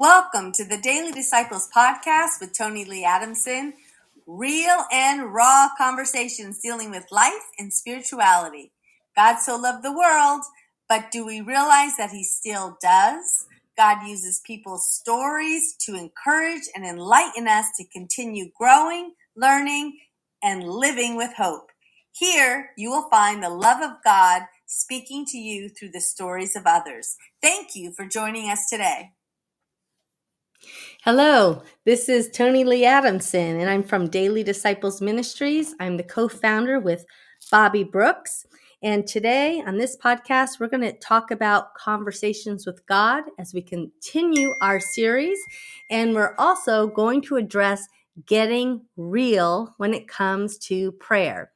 Welcome to the Daily Disciples podcast with Tony Lee Adamson. Real and raw conversations dealing with life and spirituality. God so loved the world, but do we realize that He still does? God uses people's stories to encourage and enlighten us to continue growing, learning, and living with hope. Here, you will find the love of God speaking to you through the stories of others. Thank you for joining us today. Hello, this is Tony Lee Adamson, and I'm from Daily Disciples Ministries. I'm the co founder with Bobby Brooks. And today on this podcast, we're going to talk about conversations with God as we continue our series. And we're also going to address getting real when it comes to prayer.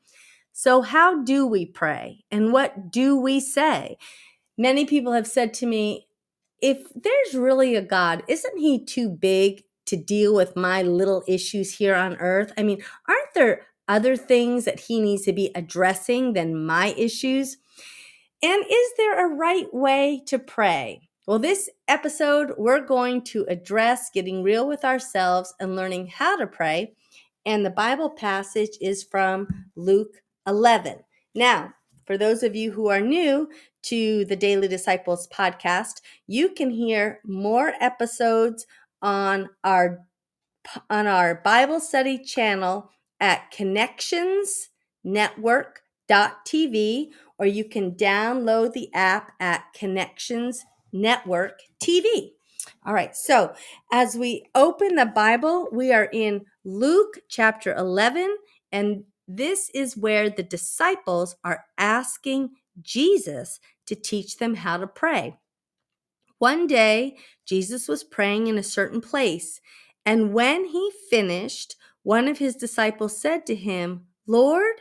So, how do we pray and what do we say? Many people have said to me, if there's really a God, isn't he too big to deal with my little issues here on earth? I mean, aren't there other things that he needs to be addressing than my issues? And is there a right way to pray? Well, this episode, we're going to address getting real with ourselves and learning how to pray. And the Bible passage is from Luke 11. Now, for those of you who are new to the Daily Disciples podcast, you can hear more episodes on our on our Bible study channel at connectionsnetwork.tv or you can download the app at Connections Network TV. All right, so as we open the Bible, we are in Luke chapter 11, and this is where the disciples are asking Jesus to teach them how to pray. One day, Jesus was praying in a certain place, and when he finished, one of his disciples said to him, Lord,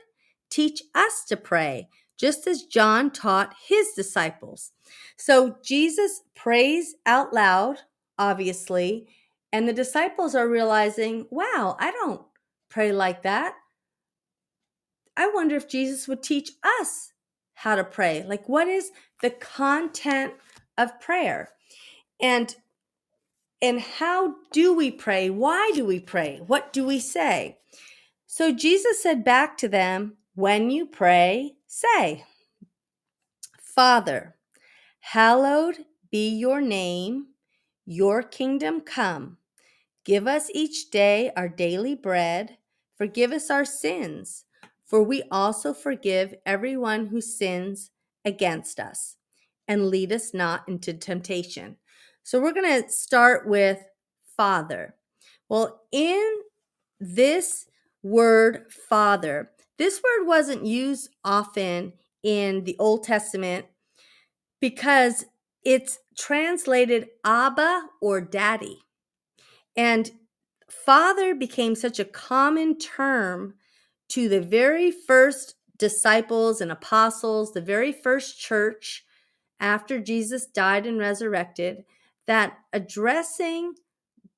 teach us to pray, just as John taught his disciples. So Jesus prays out loud, obviously, and the disciples are realizing, wow, I don't pray like that. I wonder if Jesus would teach us how to pray. Like, what is the content of prayer? And and how do we pray? Why do we pray? What do we say? So Jesus said back to them, When you pray, say, Father, hallowed be your name, your kingdom come. Give us each day our daily bread. Forgive us our sins for we also forgive everyone who sins against us, and lead us not into temptation. So we're going to start with Father. Well, in this word, Father, this word wasn't used often in the Old Testament because it's translated Abba or Daddy. And Father became such a common term to the very first disciples and apostles, the very first church after Jesus died and resurrected, that addressing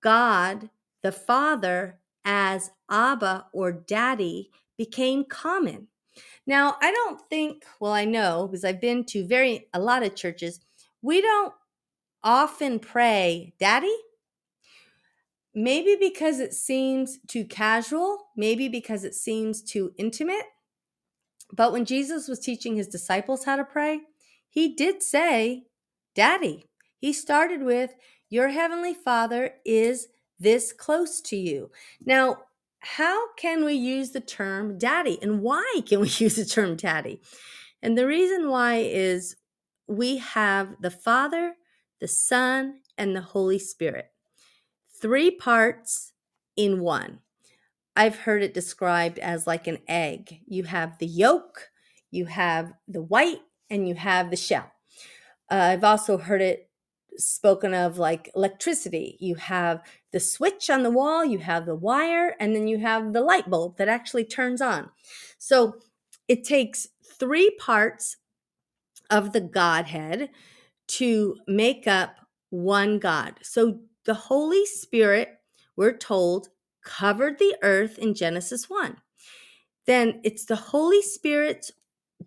God the Father as Abba or Daddy became common. Now, I don't think, well, I know because I've been to very a lot of churches, we don't often pray, Daddy, Maybe because it seems too casual, maybe because it seems too intimate. But when Jesus was teaching his disciples how to pray, he did say, Daddy. He started with, Your heavenly Father is this close to you. Now, how can we use the term daddy and why can we use the term daddy? And the reason why is we have the Father, the Son, and the Holy Spirit three parts in one. I've heard it described as like an egg. You have the yolk, you have the white, and you have the shell. Uh, I've also heard it spoken of like electricity. You have the switch on the wall, you have the wire, and then you have the light bulb that actually turns on. So it takes three parts of the Godhead to make up one God. So the Holy Spirit, we're told, covered the earth in Genesis 1. Then it's the Holy Spirit's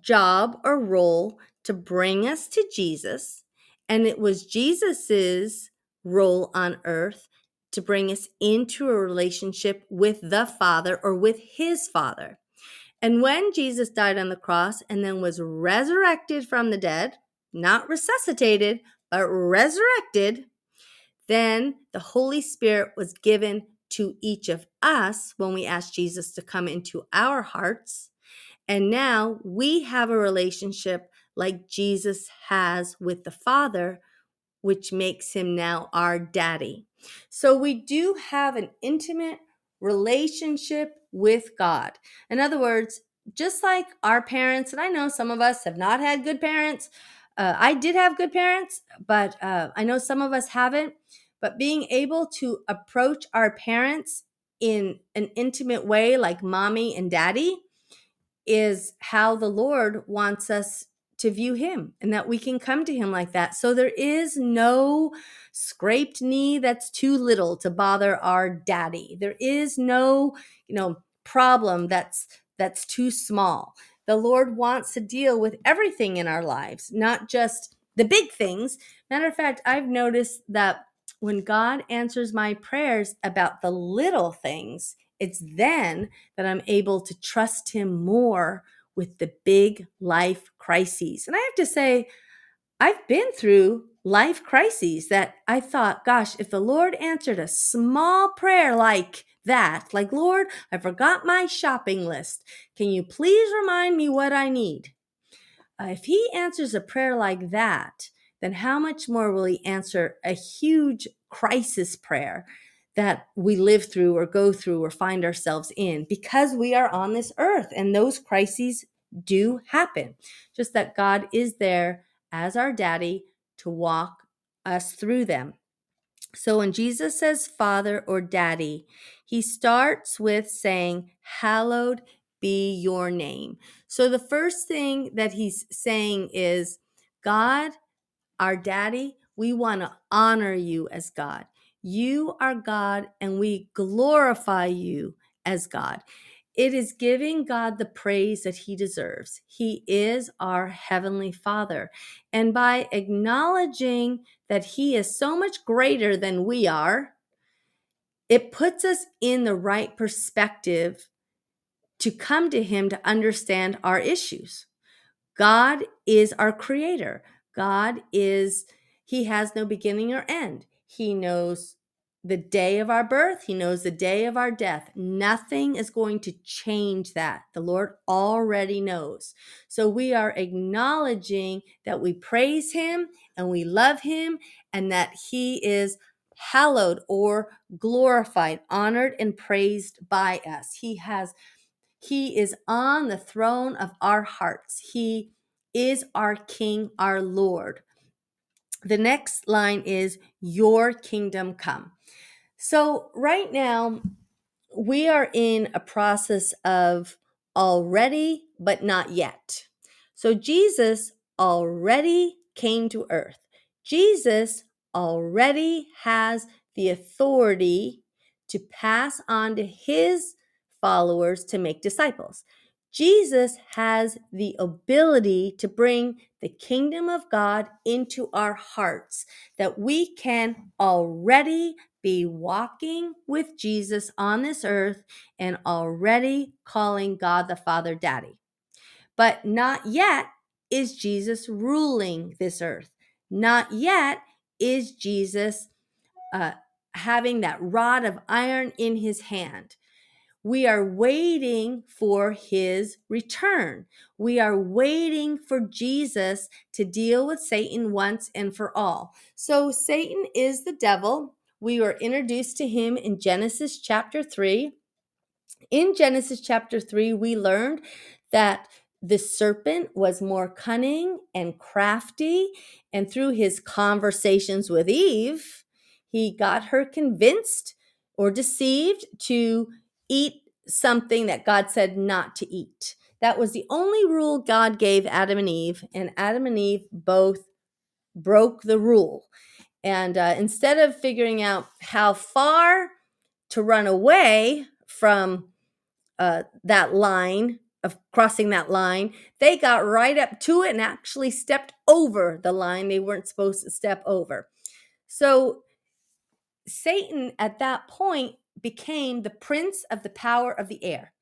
job or role to bring us to Jesus. And it was Jesus's role on earth to bring us into a relationship with the Father or with his Father. And when Jesus died on the cross and then was resurrected from the dead, not resuscitated, but resurrected, then the Holy Spirit was given to each of us when we asked Jesus to come into our hearts. And now we have a relationship like Jesus has with the Father, which makes him now our daddy. So we do have an intimate relationship with God. In other words, just like our parents, and I know some of us have not had good parents. Uh, I did have good parents, but uh, I know some of us haven't. But being able to approach our parents in an intimate way, like mommy and daddy, is how the Lord wants us to view him and that we can come to him like that. So there is no scraped knee that's too little to bother our daddy. There is no, you know, problem that's that's too small. The Lord wants to deal with everything in our lives, not just the big things. Matter of fact, I've noticed that when God answers my prayers about the little things, it's then that I'm able to trust Him more with the big life crises. And I have to say, I've been through life crises that I thought, gosh, if the Lord answered a small prayer like that, like, Lord, I forgot my shopping list. Can you please remind me what I need? Uh, if He answers a prayer like that, then how much more will He answer a huge crisis prayer that we live through or go through or find ourselves in because we are on this earth and those crises do happen. Just that God is there as our daddy to walk us through them. So when Jesus says father or daddy, he starts with saying, Hallowed be your name. So the first thing that he's saying is, God, our daddy, we want to honor you as God. You are God, and we glorify you as God. It is giving God the praise that he deserves. He is our heavenly Father. And by acknowledging that he is so much greater than we are, it puts us in the right perspective to come to him to understand our issues. God is our creator. God is, he has no beginning or end. He knows the day of our birth, he knows the day of our death. Nothing is going to change that. The Lord already knows. So we are acknowledging that we praise him and we love him and that he is hallowed or glorified, honored and praised by us. He has he is on the throne of our hearts. He is our king, our lord. The next line is your kingdom come. So, right now, we are in a process of already, but not yet. So, Jesus already came to earth. Jesus already has the authority to pass on to his followers to make disciples. Jesus has the ability to bring the kingdom of God into our hearts, that we can already be walking with Jesus on this earth and already calling God the Father Daddy. But not yet is Jesus ruling this earth. Not yet is Jesus uh, having that rod of iron in his hand. We are waiting for his return. We are waiting for Jesus to deal with Satan once and for all. So, Satan is the devil. We were introduced to him in Genesis chapter 3. In Genesis chapter 3, we learned that the serpent was more cunning and crafty, and through his conversations with Eve, he got her convinced or deceived to eat something that God said not to eat. That was the only rule God gave Adam and Eve, and Adam and Eve both broke the rule. And uh, instead of figuring out how far to run away from uh, that line, of crossing that line, they got right up to it and actually stepped over the line they weren't supposed to step over. So Satan at that point became the prince of the power of the air.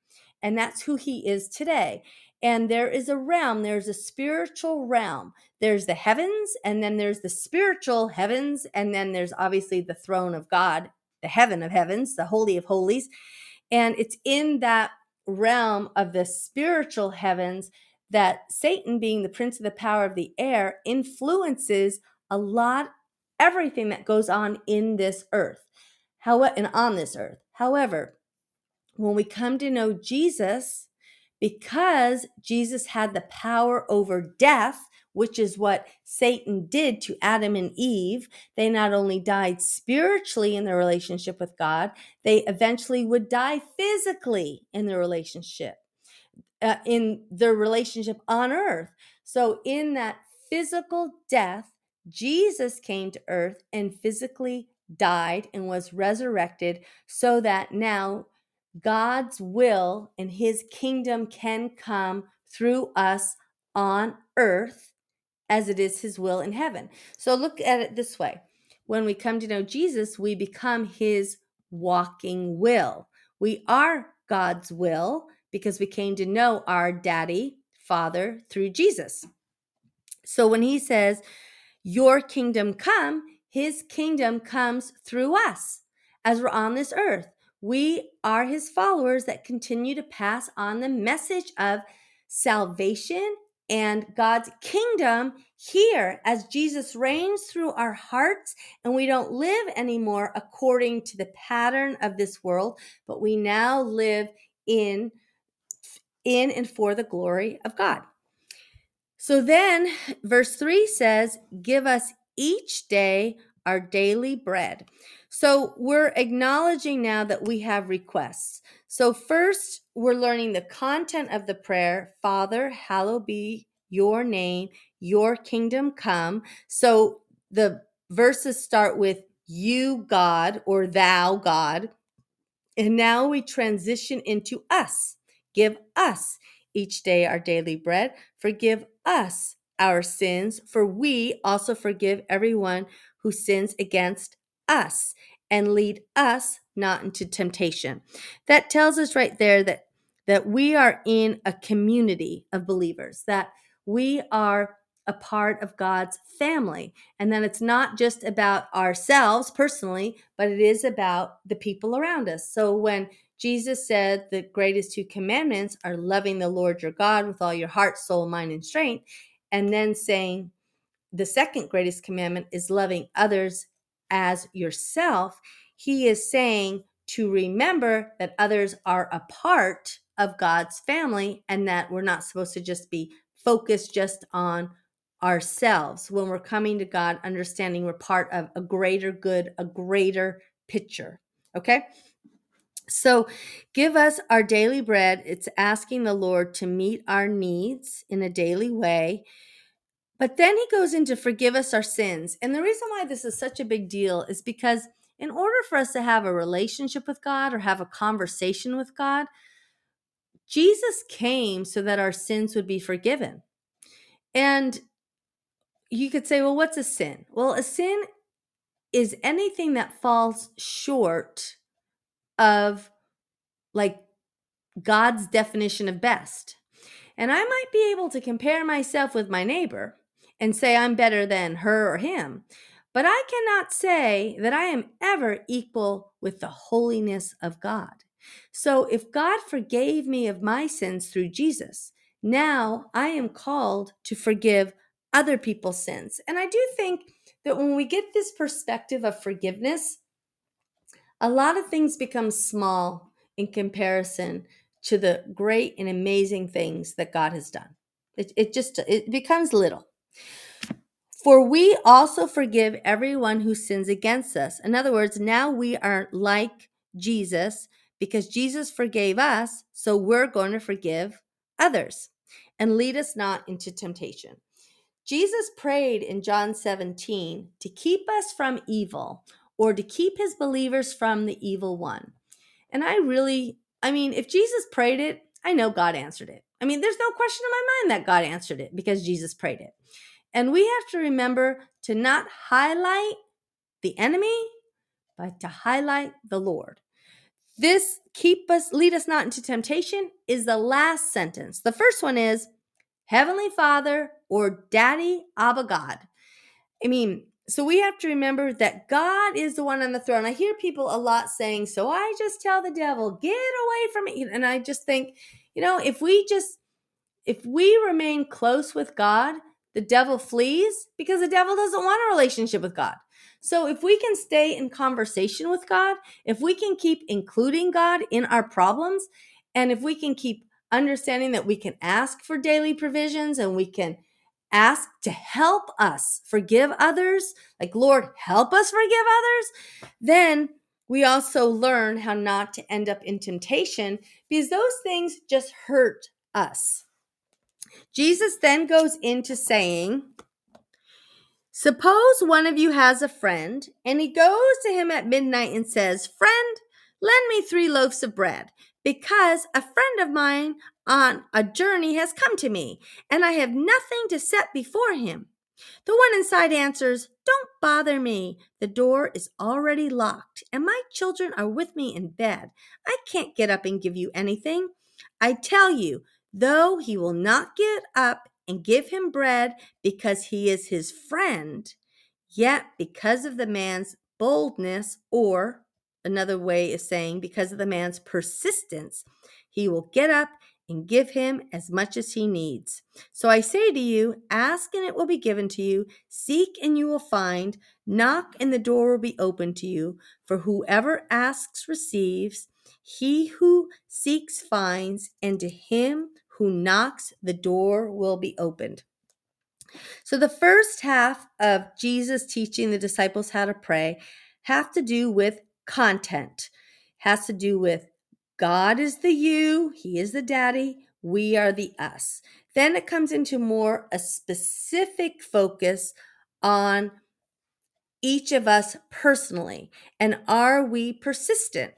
And that's who he is today. And there is a realm, there's a spiritual realm. There's the heavens, and then there's the spiritual heavens, and then there's obviously the throne of God, the heaven of heavens, the holy of holies. And it's in that realm of the spiritual heavens that Satan, being the prince of the power of the air, influences a lot everything that goes on in this earth. How and on this earth. However, when we come to know Jesus, because Jesus had the power over death, which is what Satan did to Adam and Eve, they not only died spiritually in their relationship with God, they eventually would die physically in their relationship, uh, in their relationship on earth. So, in that physical death, Jesus came to earth and physically died and was resurrected so that now God's will and his kingdom can come through us on earth as it is his will in heaven. So look at it this way when we come to know Jesus, we become his walking will. We are God's will because we came to know our daddy, father through Jesus. So when he says, Your kingdom come, his kingdom comes through us as we're on this earth. We are his followers that continue to pass on the message of salvation and God's kingdom here as Jesus reigns through our hearts and we don't live anymore according to the pattern of this world, but we now live in in and for the glory of God. So then verse 3 says, "Give us each day our daily bread." So we're acknowledging now that we have requests. So, first, we're learning the content of the prayer Father, hallowed be your name, your kingdom come. So, the verses start with you, God, or thou, God. And now we transition into us. Give us each day our daily bread. Forgive us our sins, for we also forgive everyone who sins against us and lead us not into temptation. That tells us right there that that we are in a community of believers, that we are a part of God's family, and that it's not just about ourselves personally, but it is about the people around us. So when Jesus said the greatest two commandments are loving the Lord your God with all your heart, soul, mind, and strength, and then saying the second greatest commandment is loving others as yourself, he is saying to remember that others are a part of God's family and that we're not supposed to just be focused just on ourselves. When we're coming to God, understanding we're part of a greater good, a greater picture. Okay? So, give us our daily bread. It's asking the Lord to meet our needs in a daily way but then he goes into forgive us our sins. And the reason why this is such a big deal is because in order for us to have a relationship with God or have a conversation with God, Jesus came so that our sins would be forgiven. And you could say, well, what's a sin? Well, a sin is anything that falls short of like God's definition of best. And I might be able to compare myself with my neighbor, and say I'm better than her or him. But I cannot say that I am ever equal with the holiness of God. So if God forgave me of my sins through Jesus, now I am called to forgive other people's sins. And I do think that when we get this perspective of forgiveness, a lot of things become small in comparison to the great and amazing things that God has done. It, it just it becomes little. For we also forgive everyone who sins against us. In other words, now we are like Jesus because Jesus forgave us, so we're going to forgive others and lead us not into temptation. Jesus prayed in John 17 to keep us from evil or to keep his believers from the evil one. And I really, I mean, if Jesus prayed it, I know God answered it. I mean, there's no question in my mind that God answered it because Jesus prayed it. And we have to remember to not highlight the enemy, but to highlight the Lord. This keep us, lead us not into temptation is the last sentence. The first one is Heavenly Father or Daddy Abba God. I mean, so we have to remember that God is the one on the throne. I hear people a lot saying, So I just tell the devil, get away from me. And I just think, you know, if we just, if we remain close with God, the devil flees because the devil doesn't want a relationship with God. So if we can stay in conversation with God, if we can keep including God in our problems, and if we can keep understanding that we can ask for daily provisions and we can ask to help us forgive others, like, Lord, help us forgive others, then we also learn how not to end up in temptation because those things just hurt us. Jesus then goes into saying, Suppose one of you has a friend, and he goes to him at midnight and says, Friend, lend me three loaves of bread, because a friend of mine on a journey has come to me, and I have nothing to set before him. The one inside answers, Don't bother me. The door is already locked, and my children are with me in bed. I can't get up and give you anything. I tell you, though he will not get up and give him bread because he is his friend, yet because of the man's boldness, or another way is saying because of the man's persistence, he will get up and give him as much as he needs. So I say to you, ask and it will be given to you, seek and you will find, knock and the door will be opened to you. For whoever asks receives, he who seeks finds, and to him who knocks, the door will be opened. So the first half of Jesus teaching the disciples how to pray have to do with content, has to do with God is the you, He is the daddy, we are the us. Then it comes into more a specific focus on each of us personally. And are we persistent?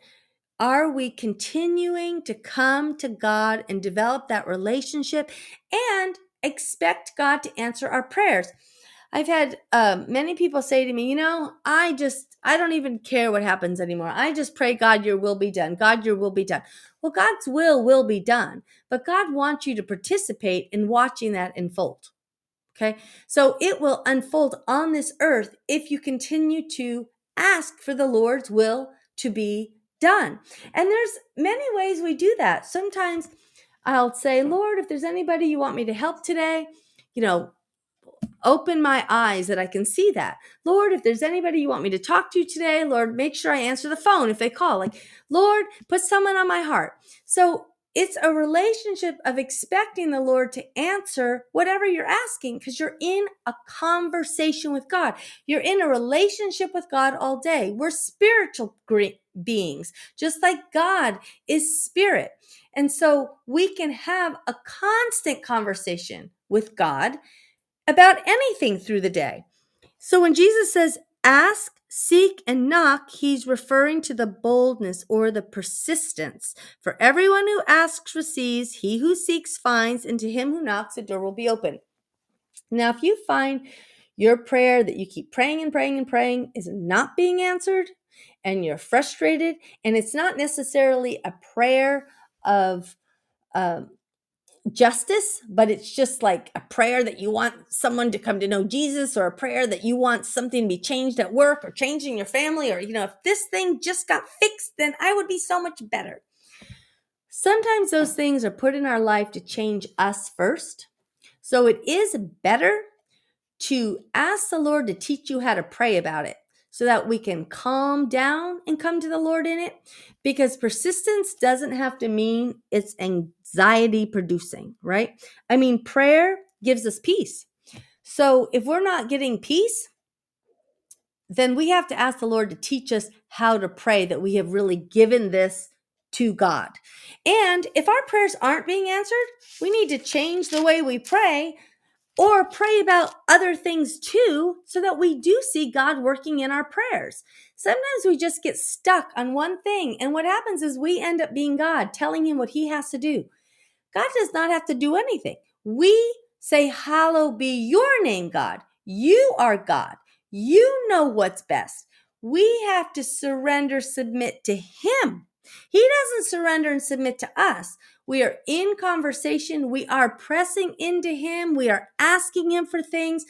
Are we continuing to come to God and develop that relationship and expect God to answer our prayers? I've had um, many people say to me, you know, I just, I don't even care what happens anymore. I just pray, God, your will be done. God, your will be done. Well, God's will will be done, but God wants you to participate in watching that unfold. Okay. So it will unfold on this earth if you continue to ask for the Lord's will to be done. And there's many ways we do that. Sometimes I'll say, Lord, if there's anybody you want me to help today, you know, Open my eyes that I can see that. Lord, if there's anybody you want me to talk to today, Lord, make sure I answer the phone if they call. Like, Lord, put someone on my heart. So it's a relationship of expecting the Lord to answer whatever you're asking because you're in a conversation with God. You're in a relationship with God all day. We're spiritual beings, just like God is spirit. And so we can have a constant conversation with God about anything through the day. So when Jesus says, ask, seek, and knock, he's referring to the boldness or the persistence. For everyone who asks receives, he who seeks finds, and to him who knocks, the door will be open. Now, if you find your prayer that you keep praying and praying and praying is not being answered, and you're frustrated, and it's not necessarily a prayer of um, justice, but it's just like a prayer that you want someone to come to know Jesus or a prayer that you want something to be changed at work or changing your family or, you know, if this thing just got fixed, then I would be so much better. Sometimes those things are put in our life to change us first. So it is better to ask the Lord to teach you how to pray about it so that we can calm down and come to the Lord in it. Because persistence doesn't have to mean it's anxiety producing, right? I mean, prayer gives us peace. So if we're not getting peace, then we have to ask the Lord to teach us how to pray that we have really given this to God. And if our prayers aren't being answered, we need to change the way we pray or pray about other things too, so that we do see God working in our prayers. Sometimes we just get stuck on one thing, and what happens is we end up being God, telling Him what He has to do. God does not have to do anything. We say, Hallowed be your name, God. You are God. You know what's best. we have to surrender, submit to Him. He doesn't surrender and submit to us. We are in conversation. We are pressing into Him. We are asking Him for things.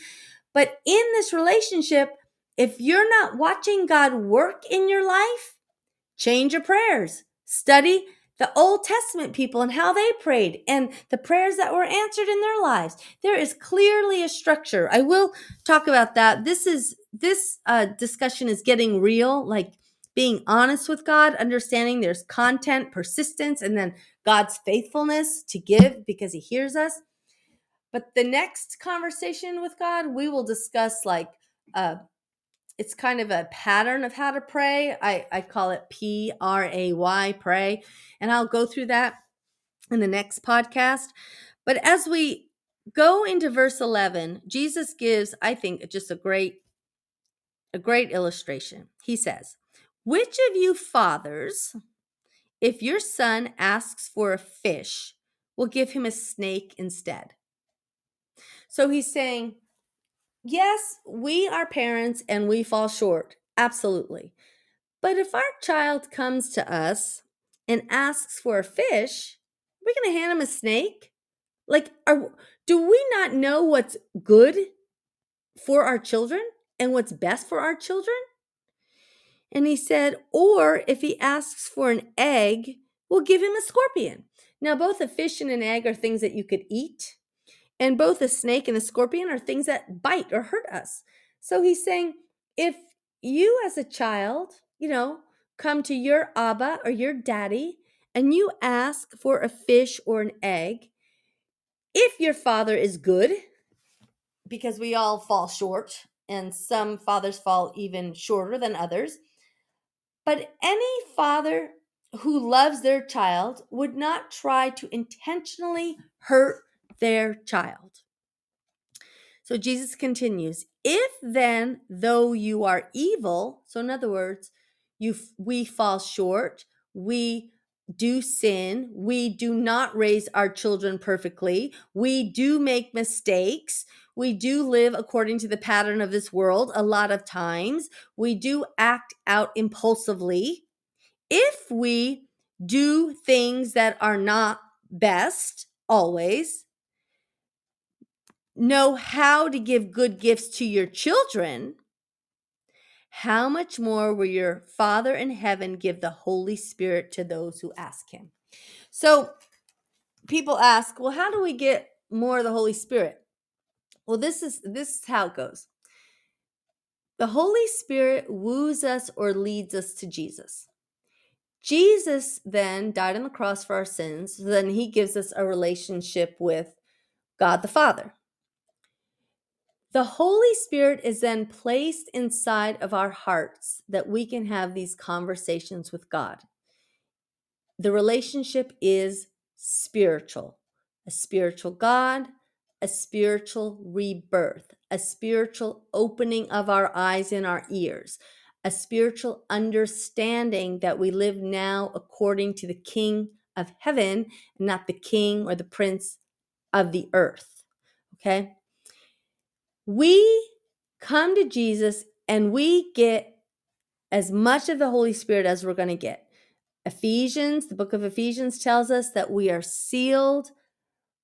But in this relationship, if you're not watching God work in your life, change your prayers. Study the Old Testament people and how they prayed and the prayers that were answered in their lives. There is clearly a structure. I will talk about that. This is this uh, discussion is getting real, like being honest with God, understanding there's content, persistence, and then God's faithfulness to give because He hears us. But the next conversation with God, we will discuss like uh, it's kind of a pattern of how to pray. I, I call it P R A Y, pray. And I'll go through that in the next podcast. But as we go into verse 11, Jesus gives, I think, just a great a great illustration. He says, "Which of you fathers, if your son asks for a fish, will give him a snake instead?" So he's saying, Yes, we are parents and we fall short. Absolutely. But if our child comes to us and asks for a fish, are we going to hand him a snake? Like, are, do we not know what's good for our children and what's best for our children? And he said, or if he asks for an egg, we'll give him a scorpion. Now, both a fish and an egg are things that you could eat. And both the snake and the scorpion are things that bite or hurt us. So he's saying, if you as a child, you know, come to your Abba or your daddy and you ask for a fish or an egg, if your father is good, because we all fall short and some fathers fall even shorter than others, but any father who loves their child would not try to intentionally hurt their child. So Jesus continues, if then though you are evil, so in other words, you we fall short, we do sin, we do not raise our children perfectly, we do make mistakes, we do live according to the pattern of this world a lot of times, we do act out impulsively. If we do things that are not best always, know how to give good gifts to your children, how much more will your Father in heaven give the Holy Spirit to those who ask him? So people ask, well, how do we get more of the Holy Spirit? Well, this is this is how it goes. The Holy Spirit woos us or leads us to Jesus. Jesus then died on the cross for our sins. So then he gives us a relationship with God the Father. The Holy Spirit is then placed inside of our hearts that we can have these conversations with God. The relationship is spiritual a spiritual God, a spiritual rebirth, a spiritual opening of our eyes and our ears, a spiritual understanding that we live now according to the King of heaven, not the king or the prince of the earth. Okay? We come to Jesus and we get as much of the Holy Spirit as we're going to get. Ephesians, the book of Ephesians tells us that we are sealed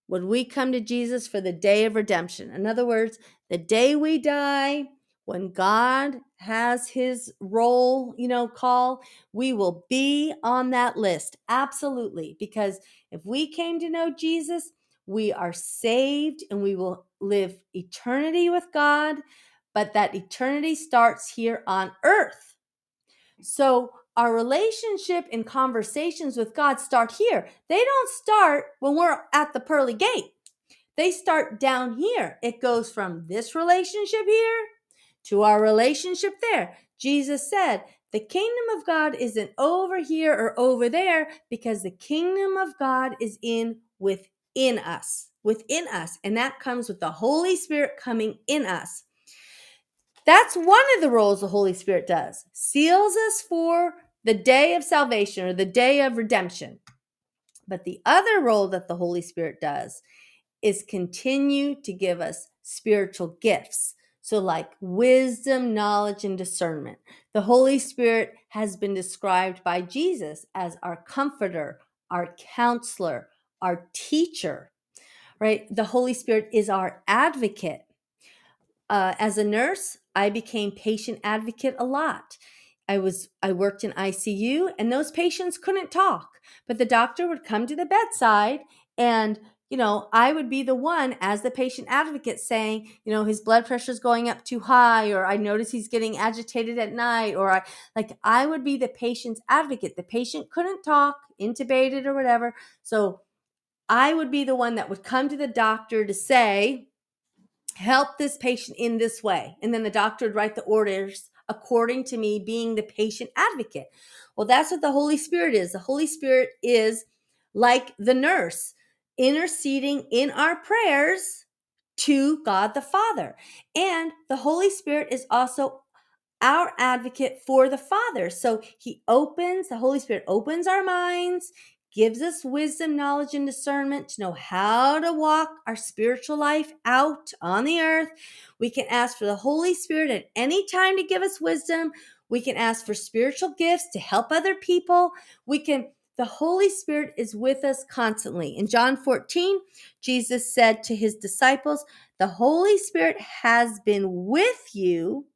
when we come to Jesus for the day of redemption. In other words, the day we die, when God has his roll, you know, call, we will be on that list. Absolutely. Because if we came to know Jesus, we are saved and we will live eternity with God, but that eternity starts here on earth. So our relationship and conversations with God start here. They don't start when we're at the pearly gate. They start down here. It goes from this relationship here to our relationship there. Jesus said, the kingdom of God isn't over here or over there because the kingdom of God is in within us within us, and that comes with the Holy Spirit coming in us. That's one of the roles the Holy Spirit does. Seals us for the day of salvation or the day of redemption. But the other role that the Holy Spirit does is continue to give us spiritual gifts. So, like wisdom, knowledge, and discernment. The Holy Spirit has been described by Jesus as our comforter, our counselor, our teacher, right? The Holy Spirit is our advocate. Uh, as a nurse, I became patient advocate a lot. I was I worked in ICU and those patients couldn't talk, but the doctor would come to the bedside and you know, I would be the one as the patient advocate saying, you know, his blood pressure is going up too high, or I notice he's getting agitated at night, or I like I would be the patient's advocate. The patient couldn't talk, intubated or whatever. So I would be the one that would come to the doctor to say, help this patient in this way. And then the doctor would write the orders according to me being the patient advocate. Well, that's what the Holy Spirit is. The Holy Spirit is like the nurse interceding in our prayers to God the Father. And the Holy Spirit is also our advocate for the Father. So he opens, the Holy Spirit opens our minds, gives us wisdom, knowledge, and discernment to know how to walk our spiritual life out on the earth. We can ask for the Holy Spirit at any time to give us wisdom. We can ask for spiritual gifts to help other people. We can the Holy Spirit is with us constantly. In John 14, Jesus said to his disciples, The Holy Spirit has been with you,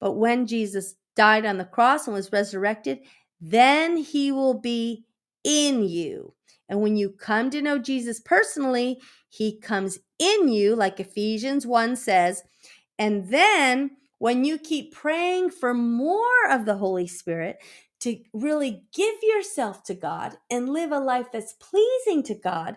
but when Jesus died on the cross and was resurrected, then he will be in you. And when you come to know Jesus personally, he comes in you, like Ephesians 1 says. And then when you keep praying for more of the Holy Spirit, to really give yourself to God and live a life that's pleasing to God,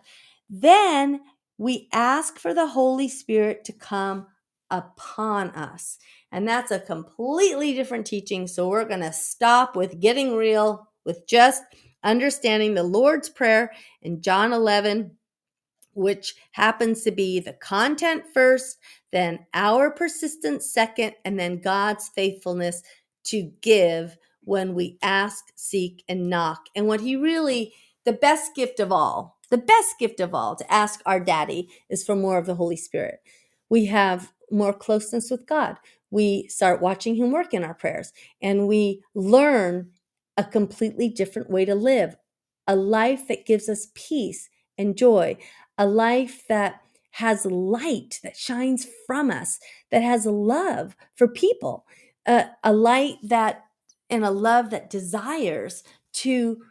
then we ask for the Holy Spirit to come upon us. And that's a completely different teaching. So we're going to stop with getting real with just understanding the Lord's Prayer in John 11, which happens to be the content first, then our persistence second, and then God's faithfulness to give when we ask, seek, and knock. And what he really, the best gift of all, the best gift of all to ask our daddy is for more of the Holy Spirit. We have more closeness with God. We start watching him work in our prayers and we learn a completely different way to live, a life that gives us peace and joy, a life that has light that shines from us, that has love for people, uh, a light that and a love that desires to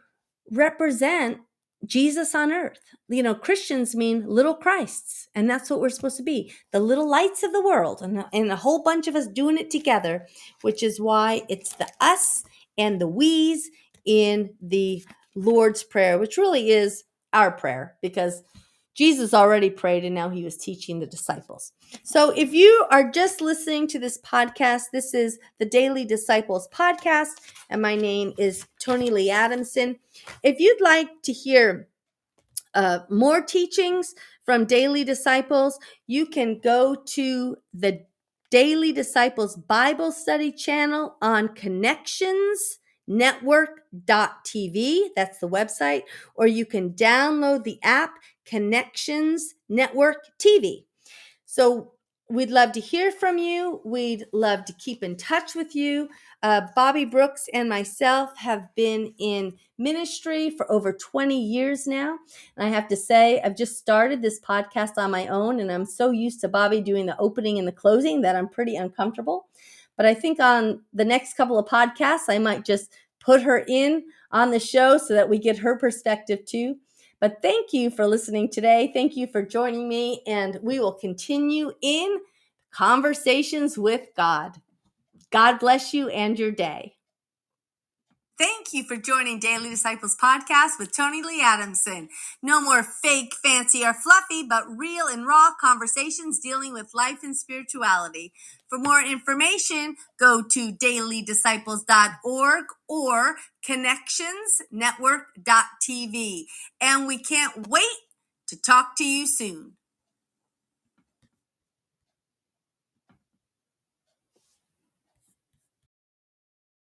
represent Jesus on earth. You know, Christians mean little Christs, and that's what we're supposed to be the little lights of the world, and, and a whole bunch of us doing it together, which is why it's the us and the we's in the Lord's Prayer, which really is our prayer because Jesus already prayed and now he was teaching the disciples. So if you are just listening to this podcast, this is the Daily Disciples podcast, and my name is Tony Lee Adamson. If you'd like to hear uh, more teachings from Daily Disciples, you can go to the Daily Disciples Bible Study channel on Connections network.tv. That's the website. Or you can download the app Connections Network TV. So we'd love to hear from you. We'd love to keep in touch with you. Uh, Bobby Brooks and myself have been in ministry for over 20 years now. And I have to say, I've just started this podcast on my own, and I'm so used to Bobby doing the opening and the closing that I'm pretty uncomfortable. But I think on the next couple of podcasts, I might just put her in on the show so that we get her perspective too. But thank you for listening today. Thank you for joining me, and we will continue in conversations with God. God bless you and your day. Thank you for joining Daily Disciples podcast with Tony Lee Adamson. No more fake, fancy, or fluffy, but real and raw conversations dealing with life and spirituality. For more information, go to dailydisciples.org or connectionsnetwork.tv. And we can't wait to talk to you soon.